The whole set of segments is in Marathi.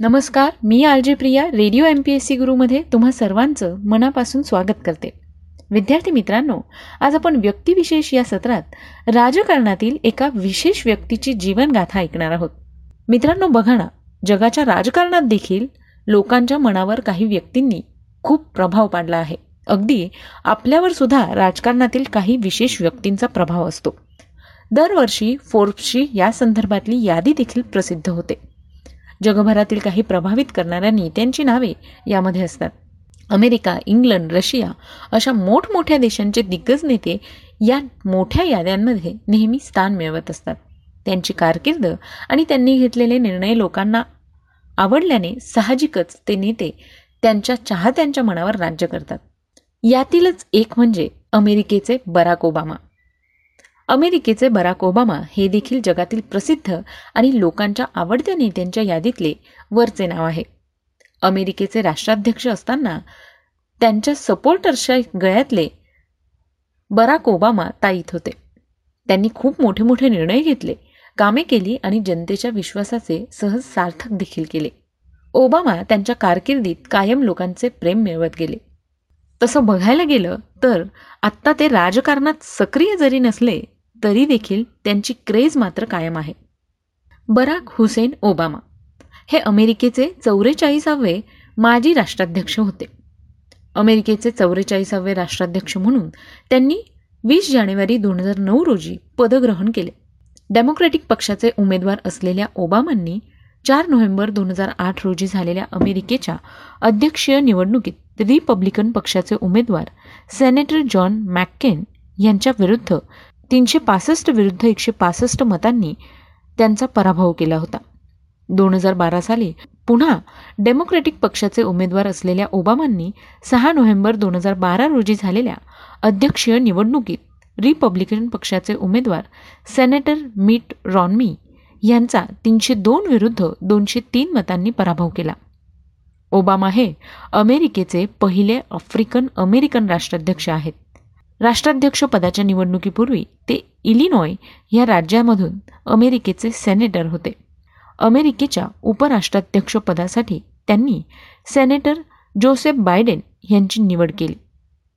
नमस्कार मी RJ Priya radio M P S C गुरुमध्ये तुम्हा सर्वांचं मनापासून स्वागत करते. विद्यार्थी मित्रांनो आज आपण व्यक्तिविशेष या सत्रात राजकारणातील एका विशेष व्यक्तीची जीवनगाथा ऐकणार आहोत. मित्रांनो बघा ना जगाच्या राजकारणात देखील लोकांच्या मनावर काही व्यक्तींनी खूप प्रभाव पाडला आहे. अगदी आपल्यावर सुद्धा राजकारणातील काही विशेष व्यक्तींचा प्रभाव असतो. दरवर्षी फोर्ब्सची या संदर्भातली यादी देखील प्रसिद्ध होते. जगभरातील काही प्रभावित करणाऱ्या नेत्यांची नावे यामध्ये असतात. अमेरिका इंग्लंड रशिया अशा मोठमोठ्या देशांचे दिग्गज नेते या मोठ्या याद्यांमध्ये नेहमी स्थान मिळवत असतात. त्यांची कारकीर्द आणि त्यांनी घेतलेले निर्णय लोकांना आवडल्याने साहजिकच ते नेते त्यांच्या चाहत्यांच्या मनावर राज्य करतात. यातीलच एक म्हणजे अमेरिकेचे बराक ओबामा. अमेरिकेचे बराक ओबामा हे देखील जगातील प्रसिद्ध आणि लोकांच्या आवडत्या नेत्यांच्या यादीतले वरचे नाव आहे. अमेरिकेचे राष्ट्राध्यक्ष असताना त्यांच्या सपोर्टर्सच्या गळ्यातले बराक ओबामा ताईत होते. त्यांनी खूप मोठे मोठे निर्णय घेतले कामे केली आणि जनतेच्या विश्वासाचे सहज सार्थक देखील केले. ओबामा त्यांच्या कारकिर्दीत कायम लोकांचे प्रेम मिळवत गेले. तसं बघायला गेलं तर आत्ता ते राजकारणात सक्रिय जरी नसले तरी देखील त्यांची क्रेज मात्र कायम आहे. बराक हुसेन ओबामा हे अमेरिकेचे चौवेचाळीसावे माजी राष्ट्राध्यक्ष होते. अमेरिकेचे चौवेचाळीसावे राष्ट्राध्यक्ष म्हणून त्यांनी वीस जानेवारी दोन हजार नऊ रोजी पदग्रहण केले. डेमोक्रॅटिक पक्षाचे उमेदवार असलेल्या ओबामांनी चार नोव्हेंबर दोन हजार आठ रोजी झालेल्या अमेरिकेच्या अध्यक्षीय निवडणुकीत रिपब्लिकन पक्षाचे उमेदवार सेनेटर जॉन मॅककेन यांच्या विरुद्ध तीनशे पासष्ट विरुद्ध एकशे पासष्ट मतांनी त्यांचा पराभव केला होता. दोन हजार बारा साली पुन्हा डेमोक्रॅटिक पक्षाचे उमेदवार असलेल्या ओबामांनी सहा नोव्हेंबर दोन हजार बारा रोजी झालेल्या अध्यक्षीय निवडणुकीत रिपब्लिकन पक्षाचे उमेदवार सेनेटर मीट रॉनमी यांचा तीनशे दोन विरुद्ध दोनशे तीन मतांनी पराभव केला. ओबामा हे अमेरिकेचे पहिले आफ्रिकन अमेरिकन राष्ट्राध्यक्ष आहेत. राष्ट्राध्यक्षपदाच्या निवडणुकीपूर्वी ते इलिनॉय या राज्यामधून अमेरिकेचे सेनेटर होते. अमेरिकेच्या उपराष्ट्राध्यक्षपदासाठी त्यांनी सेनेटर जोसेफ बायडेन यांची निवड केली.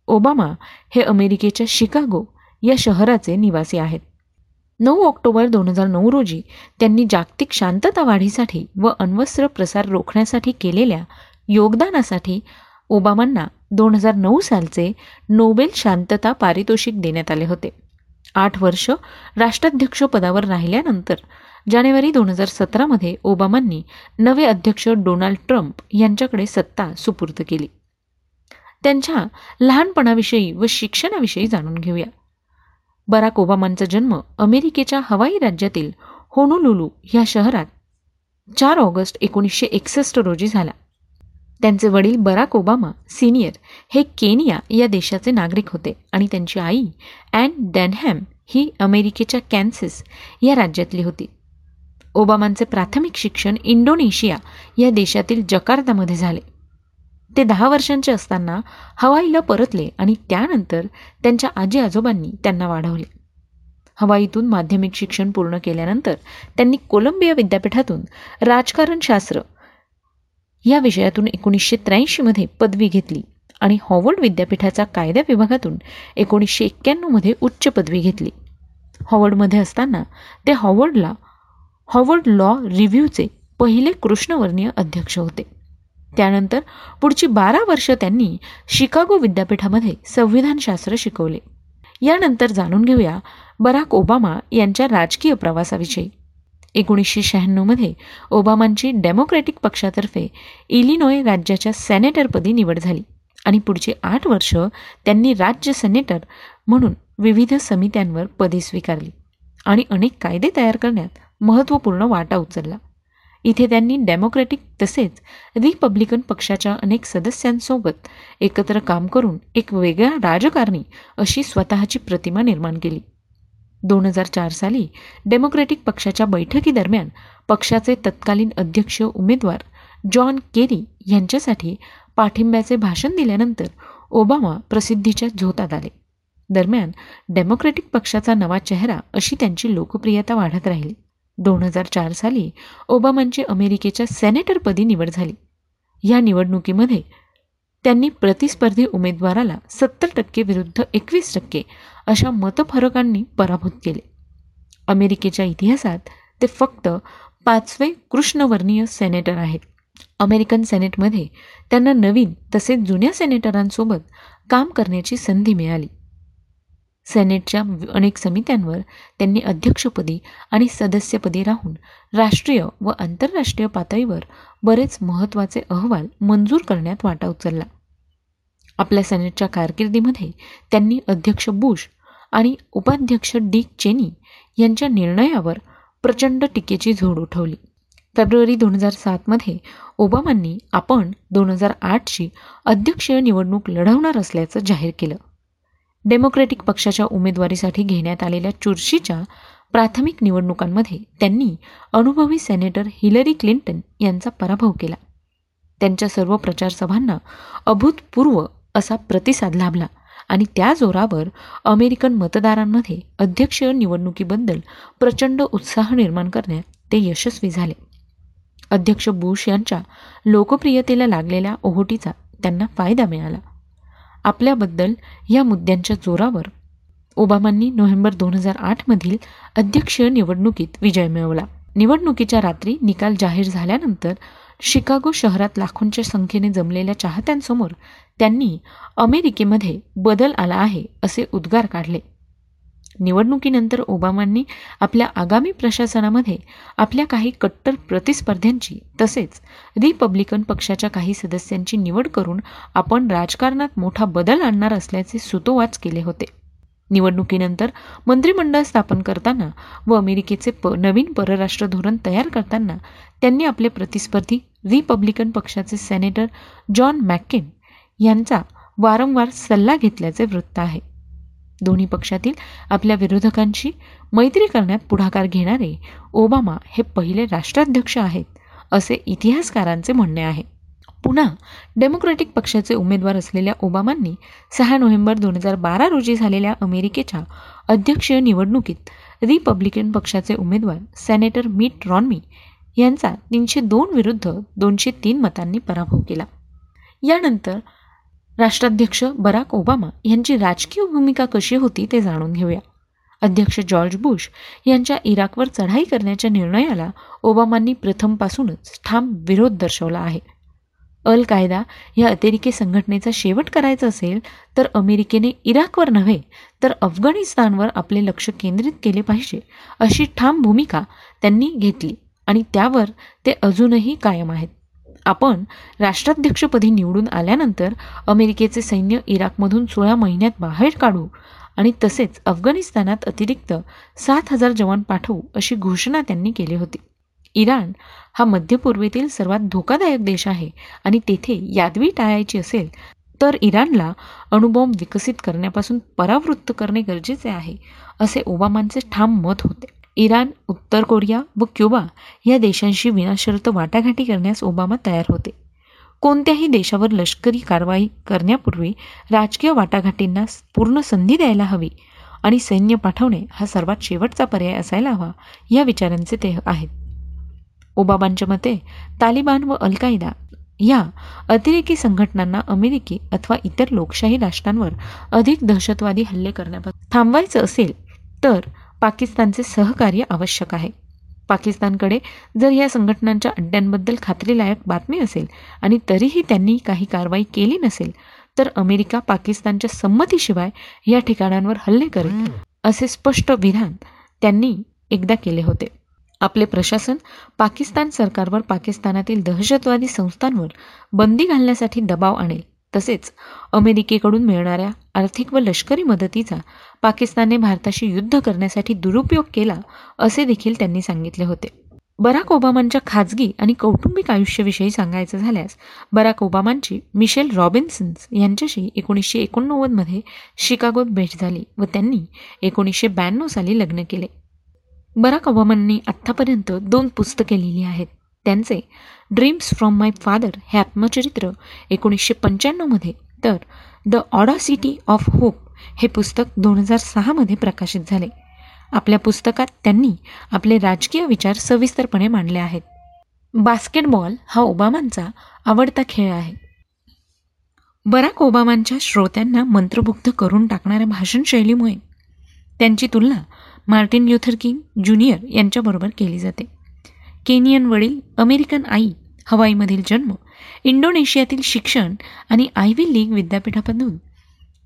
ओबामा हे अमेरिकेच्या शिकागो या शहराचे निवासी आहेत. नऊ ऑक्टोबर दोन हजार नऊ रोजी त्यांनी जागतिक शांतता वाढीसाठी व अण्वस्त्र प्रसार रोखण्यासाठी केलेल्या योगदानासाठी ओबामांना दोन हजार नऊ सालचे नोबेल शांतता पारितोषिक देण्यात आले होते. आठ वर्ष राष्ट्राध्यक्ष पदावर राहिल्यानंतर जानेवारी दोन हजार सतरामध्ये ओबामांनी नवे अध्यक्ष डोनाल्ड ट्रम्प यांच्याकडे सत्ता सुपूर्द केली. त्यांच्या लहानपणाविषयी व शिक्षणाविषयी जाणून घेऊया. बराक ओबामांचा जन्म अमेरिकेच्या हवाई राज्यातील होनुलुलू ह्या शहरात चार ऑगस्ट एकोणीसशे एकसष्ट रोजी झाला. त्यांचे वडील बराक ओबामा सिनियर हे केनिया या देशाचे नागरिक होते आणि त्यांची आई अँड डॅनहॅम ही अमेरिकेच्या कॅन्सिस या राज्यातली होती. ओबामांचे प्राथमिक शिक्षण इंडोनेशिया या देशातील जकार्तामध्ये झाले. ते दहा वर्षांचे असताना हवाईला परतले आणि त्यानंतर त्यांच्या आजी आजोबांनी त्यांना वाढवले. हवाईतून माध्यमिक शिक्षण पूर्ण केल्यानंतर त्यांनी कोलंबिया विद्यापीठातून राजकारणशास्त्र या विषयातून एकोणीसशे त्र्याऐंशीमध्ये पदवी घेतली आणि हॉवर्ड विद्यापीठाचा कायदा विभागातून एकोणीसशे एक्क्याण्णवमध्ये उच्च पदवी घेतली. हॉवर्डमध्ये असताना ते हॉवर्डला हॉवर्ड लॉ रिव्ह्यूचे पहिले कृष्णवर्णीय अध्यक्ष होते. त्यानंतर पुढची बारा वर्ष त्यांनी शिकागो विद्यापीठामध्ये संविधानशास्त्र शिकवले. यानंतर जाणून घेऊया बराक ओबामा यांच्या राजकीय प्रवासाविषयी. एकोणीसशे शहाण्णवमध्ये ओबामांची डेमोक्रॅटिक पक्षातर्फे इलिनॉय राज्याच्या सॅनेटरपदी निवड झाली. आणि पुढचे आठ वर्ष त्यांनी राज्य सेनेटर म्हणून विविध समित्यांवर पदे स्वीकारली. आणि अनेक कायदे तयार करण्यात महत्त्वपूर्ण वाटा उचलला. इथे त्यांनी डेमोक्रॅटिक तसेच रिपब्लिकन पक्षाच्या अनेक सदस्यांसोबत एकत्र काम करून एक वेगळ्या राजकारणी अशी स्वतःची प्रतिमा निर्माण केली. दोन हजार चार साली डेमोक्रॅटिक पक्षाच्या बैठकीदरम्यान पक्षाचे तत्कालीन अध्यक्ष उमेदवार जॉन केरी यांच्यासाठी पाठिंब्याचे भाषण दिल्यानंतर ओबामा प्रसिद्धीच्या झोतात आले. दरम्यान डेमोक्रॅटिक पक्षाचा नवा चेहरा अशी त्यांची लोकप्रियता वाढत राहिली. दोन हजार चार साली ओबामांची अमेरिकेच्या सेनेटरपदी निवड झाली. या निवडणुकीमध्ये त्यांनी प्रतिस्पर्धी उमेदवाराला सत्तर टक्के विरुद्ध एकवीस टक्के अशा मतफरकांनी पराभूत केले. अमेरिकेच्या इतिहासात ते फक्त पाचवे कृष्णवर्णीय सेनेटर आहेत. अमेरिकन सेनेटमध्ये त्यांना नवीन तसेच जुन्या सेनेटरांसोबत काम करण्याची संधी मिळाली. सेनेटच्या अनेक समित्यांवर त्यांनी अध्यक्षपदी आणि सदस्यपदी राहून राष्ट्रीय व आंतरराष्ट्रीय पातळीवर बरेच महत्त्वाचे अहवाल मंजूर करण्यात वाटा उचलला. आपल्या सेनेटच्या कारकिर्दीमध्ये त्यांनी अध्यक्ष बुश आणि उपाध्यक्ष डिक चेनी यांच्या निर्णयावर प्रचंड टीकेची झोड उठवली. फेब्रुवारी दोन हजार सातमध्ये ओबामांनी आपण दोन हजार आठची अध्यक्षीय निवडणूक लढवणार असल्याचं जाहीर केलं. डेमोक्रॅटिक पक्षाच्या उमेदवारीसाठी घेण्यात आलेल्या चुरशीच्या प्राथमिक निवडणुकांमध्ये त्यांनी अनुभवी सेनेटर हिलरी क्लिंटन यांचा पराभव केला. त्यांच्या सर्व प्रचारसभांना अभूतपूर्व असा प्रतिसाद लाभला आणि त्या जोरावर अमेरिकन मतदारांमध्ये अध्यक्षीय निवडणुकीबद्दल प्रचंड उत्साह निर्माण करण्यात ते यशस्वी झाले. अध्यक्ष बुश यांच्या लोकप्रियतेला लागलेल्या ओहोटीचा त्यांना फायदा मिळाला. आपल्याबद्दल या मुद्द्यांच्या जोरावर. ओबामांनी नोव्हेंबर दोन हजार आठमधील अध्यक्षीय निवडणुकीत विजय मिळवला. निवडणुकीच्या रात्री निकाल जाहीर झाल्यानंतर शिकागो शहरात लाखोंच्या संख्येने जमलेल्या चाहत्यांसमोर त्यांनी अमेरिकेमध्ये बदल आला आहे असे उद्गार काढले. निवडणुकीनंतर ओबामांनी आपल्या आगामी प्रशासनामध्ये आपल्या काही कट्टर प्रतिस्पर्ध्यांची तसेच रिपब्लिकन पक्षाच्या काही सदस्यांची निवड करून आपण राजकारणात मोठा बदल आणणार असल्याचे सुतोवाच केले होते. निवडणुकीनंतर मंत्रिमंडळ स्थापन करताना व अमेरिकेचे प नवीन परराष्ट्र धोरण तयार करताना त्यांनी आपले प्रतिस्पर्धी रिपब्लिकन पक्षाचे सेनेटर जॉन मॅकेन यांचा वारंवार सल्ला घेतल्याचे वृत्त आहे. दोन्ही पक्षातील आपल्या विरोधकांशी मैत्री करण्यात पुढाकार घेणारे ओबामा हे पहिले राष्ट्राध्यक्ष आहेत असे इतिहासकारांचे म्हणणे आहे. पुन्हा डेमोक्रॅटिक पक्षाचे उमेदवार असलेल्या ओबामांनी सहा नोव्हेंबर दोन हजार बारा रोजी झालेल्या अमेरिकेच्या अध्यक्षीय निवडणुकीत रिपब्लिकन पक्षाचे उमेदवार सॅनेटर मिट रॉनमी यांचा तीनशे दोन विरुद्ध दोनशे तीन मतांनी पराभव केला. यानंतर राष्ट्राध्यक्ष बराक ओबामा यांची राजकीय भूमिका कशी होती ते जाणून घेऊया. अध्यक्ष जॉर्ज बुश यांच्या इराकवर चढाई करण्याच्या निर्णयाला ओबामांनी प्रथमपासूनच ठाम विरोध दर्शवला आहे. अल कायदा या अतिरेकी संघटनेचा शेवट करायचा असेल तर अमेरिकेने इराकवर नव्हे तर अफगाणिस्तानवर आपले लक्ष केंद्रित केले पाहिजे अशी ठाम भूमिका त्यांनी घेतली आणि त्यावर ते अजूनही कायम आहेत. आपण राष्ट्राध्यक्षपदी निवडून आल्यानंतर अमेरिकेचे सैन्य इराकमधून सोळा महिन्यात बाहेर काढू आणि तसेच अफगाणिस्तानात अतिरिक्त सात हजार जवान पाठवू अशी घोषणा त्यांनी केली होती. इराण हा मध्यपूर्वेतील सर्वात धोकादायक देश आहे आणि तेथे यादवी टाळायची असेल तर इराणला अणुबॉम्ब विकसित करण्यापासून परावृत्त करणे गरजेचे आहे असे ओबामांचे ठाम मत होते. इराण उत्तर कोरिया व क्युबा या देशांशी विनाशर्त वाटाघाटी करण्यास ओबामा तयार होते. कोणत्याही देशावर लष्करी कारवाई करण्यापूर्वी राजकीय वाटाघाटींना पूर्ण संधी द्यायला हवी आणि सैन्य पाठवणे हा सर्वात शेवटचा पर्याय असायला हवा या विचारांचे ते आहेत. ओबामांच्या मते तालिबान व अल कायदा या अतिरेकी संघटनांना अमेरिकी अथवा इतर लोकशाही राष्ट्रांवर अधिक दहशतवादी हल्ले करण्यापासून थांबवायचं असेल तर पाकिस्तानचे सहकार्य आवश्यक आहे. पाकिस्तानकडे जर या संघटनांच्या अड्ड्यांबद्दल खात्रीलायक बातमी असेल आणि तरीही त्यांनी काही कारवाई केली नसेल तर अमेरिका पाकिस्तानच्या संमतीशिवाय या ठिकाणांवर हल्ले करेल असे स्पष्ट विधान त्यांनी एकदा केले होते. आपले प्रशासन पाकिस्तान सरकारवर पाकिस्तानातील दहशतवादी संस्थांवर बंदी घालण्यासाठी दबाव आणेल तसेच अमेरिकेकडून मिळणाऱ्या आर्थिक व लष्करी मदतीचा पाकिस्तानने भारताशी युद्ध करण्यासाठी दुरुपयोग केला असे देखील त्यांनी सांगितले होते. बराक ओबामांच्या खाजगी आणि कौटुंबिक आयुष्याविषयी सांगायचं झाल्यास बराक ओबामांची मिशेल रॉबिन्सन्स यांच्याशी एकोणीसशे एकोणनव्वदमध्ये शिकागोत भेट झाली व त्यांनी एकोणीसशे ब्याण्णव साली लग्न केले. बराक ओबामांनी आत्तापर्यंत दोन पुस्तके लिहिली आहेत. त्यांचे ड्रीम्स फ्रॉम माय फादर हे आत्मचरित्र एकोणीसशे पंच्याण्णवमध्ये तर द ऑडॉसिटी ऑफ होप हे पुस्तक दोन हजार सहामध्ये प्रकाशित झाले. आपल्या पुस्तकात त्यांनी आपले राजकीय विचार सविस्तरपणे मांडले आहेत. बास्केटबॉल हा ओबामांचा आवडता खेळ आहे. बराक ओबामांच्या श्रोत्यांना मंत्रमुग्ध करून टाकणाऱ्या भाषण शैलीमुळे त्यांची तुलना मार्टिन ल्युथर किंग ज्युनियर यांच्याबरोबर केली जाते. केनियन वडील अमेरिकन आई हवाईमधील जन्म इंडोनेशियातील शिक्षण आणि आयव्ही लीग विद्यापीठामधून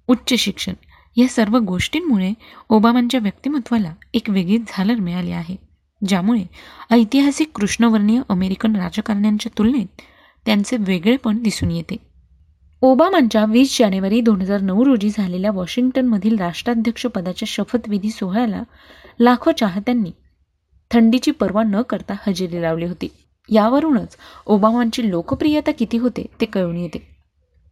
उच्च शिक्षण या सर्व गोष्टींमुळे ओबामांच्या व्यक्तिमत्वाला एक वेगळीच झालर मिळाली आहे ज्यामुळे ऐतिहासिक कृष्णवर्णीय अमेरिकन राजकारण्यांच्या तुलनेत त्यांचे वेगळेपण दिसून येते. ओबामांच्या वीस जानेवारी दोन हजार नऊ रोजी झालेल्या वॉशिंग्टनमधील राष्ट्राध्यक्ष पदाच्या शपथविधी सोहळ्याला लाखो चाहत्यांनी थंडीची पर्वा न करता हजेरी लावली होती. यावरूनच ओबामांची लोकप्रियता किती होते ते कळून येते.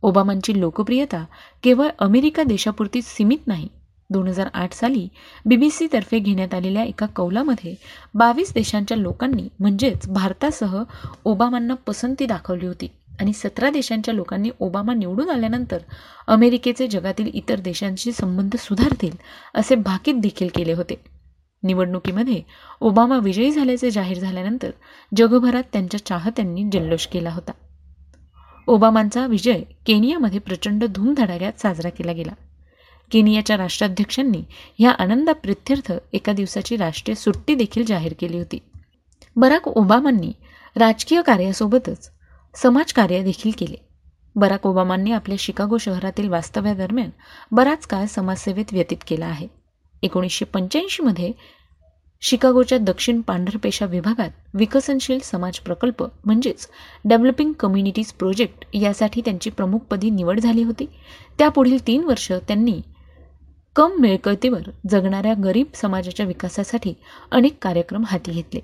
ओबामांची लोकप्रियता केवळ अमेरिका देशापुरती सीमित नाही. दोन हजार आठ साली बी बी सीतर्फे घेण्यात आलेल्या एका कौलामध्ये बावीस देशांच्या लोकांनी म्हणजेच भारतासह ओबामांना पसंती दाखवली होती आणि सतरा देशांच्या लोकांनी ओबामा निवडून आल्यानंतर अमेरिकेचे जगातील इतर देशांशी संबंध सुधारतील असे भाकीत देखील केले होते. निवडणुकीमध्ये ओबामा विजयी झाल्याचे जाहीर झाल्यानंतर जगभरात त्यांच्या चाहत्यांनी जल्लोष केला होता. ओबामांचा विजय केनियामध्ये प्रचंड धूमधडाक्यात साजरा केला गेला. केनियाच्या राष्ट्राध्यक्षांनी ह्या आनंदा प्रित्यर्थ एका दिवसाची राष्ट्रीय सुट्टी देखील जाहीर केली होती. बराक ओबामांनी राजकीय कार्यासोबतच समाजकार्य देखील केले. बराक ओबामांनी आपल्या शिकागो शहरातील वास्तव्यादरम्यान बराच काळ समाजसेवेत व्यतीत केला आहे. एकोणीसशे पंच्याऐंशीमध्ये शिकागोच्या दक्षिण पांढरपेशा विभागात विकसनशील समाज प्रकल्प म्हणजेच डेव्हलपिंग कम्युनिटीज प्रोजेक्ट यासाठी त्यांची प्रमुखपदी निवड झाली होती. त्यापुढील तीन वर्ष त्यांनी कम मिळकतीवर जगणाऱ्या गरीब समाजाच्या विकासासाठी अनेक कार्यक्रम हाती घेतले.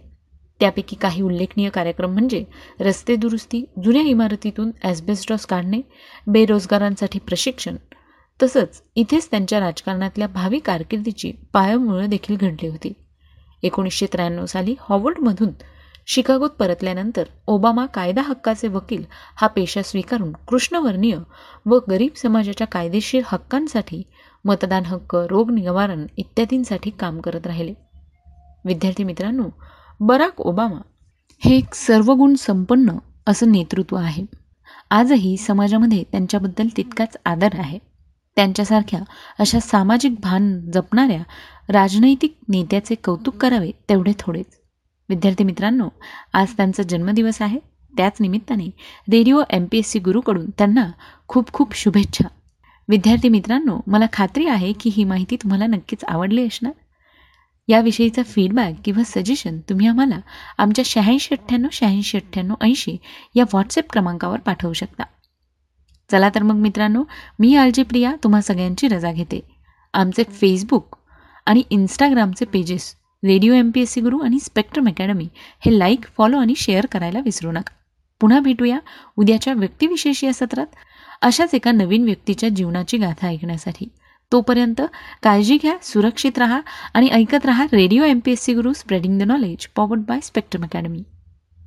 त्यापैकी काही उल्लेखनीय कार्यक्रम म्हणजे रस्ते दुरुस्ती जुन्या इमारतीतून ॲस्बेस्टॉस काढणे बेरोजगारांसाठी प्रशिक्षण तसंच इथेच त्यांच्या राजकारणातल्या भावी कारकिर्दीची पायामुळं देखील घडली होती. एकोणीसशे त्र्याण्णव साली हॉवर्डमधून शिकागोत परतल्यानंतर ओबामा कायदा हक्काचे वकील हा पेशा स्वीकारून कृष्णवर्णीय व गरीब समाजाच्या कायदेशीर हक्कांसाठी मतदान हक्क रोग निवारण इत्यादींसाठी काम करत राहिले. विद्यार्थी मित्रांनो बराक ओबामा हे एक सर्वगुण संपन्न असं नेतृत्व आहे. आजही समाजामध्ये त्यांच्याबद्दल तितकाच आदर आहे. त्यांच्यासारख्या अशा सामाजिक भान जपणाऱ्या राजनैतिक नेत्याचे कौतुक करावे तेवढे थोडेच. विद्यार्थी मित्रांनो आज त्यांचा जन्मदिवस आहे. त्याच निमित्ताने radio M P S C गुरूकडून त्यांना खूप खूप शुभेच्छा. विद्यार्थी मित्रांनो मला खात्री आहे की ही माहिती तुम्हाला नक्कीच आवडली असणार. याविषयीचा फीडबॅक किंवा सजेशन तुम्ही आम्हाला आमच्या शहाऐंशी अठ्ठ्याण्णव शहाऐंशी अठ्ठ्याण्णव ऐंशी या व्हॉट्सअप क्रमांकावर पाठवू शकता. चला तर मग मित्रांनो मी आलजी प्रिया तुम्हा सगळ्यांची रजा घेते. आमचे फेसबुक आणि इंस्टाग्रामचे pages radio M P S C Guru आणि स्पेक्ट्रम अकॅडमी हे लाईक फॉलो आणि शेअर करायला विसरू नका. पुन्हा भेटूया उद्याच्या व्यक्तिविशेष या सत्रात. अशाच एका नवीन व्यक्तीच्या जीवनाची गाथा ऐकण्यासाठी. तोपर्यंत काळजी घ्या सुरक्षित राहा आणि ऐकत राहा radio M P S C Guru spreading the knowledge powered by Spectrum Academy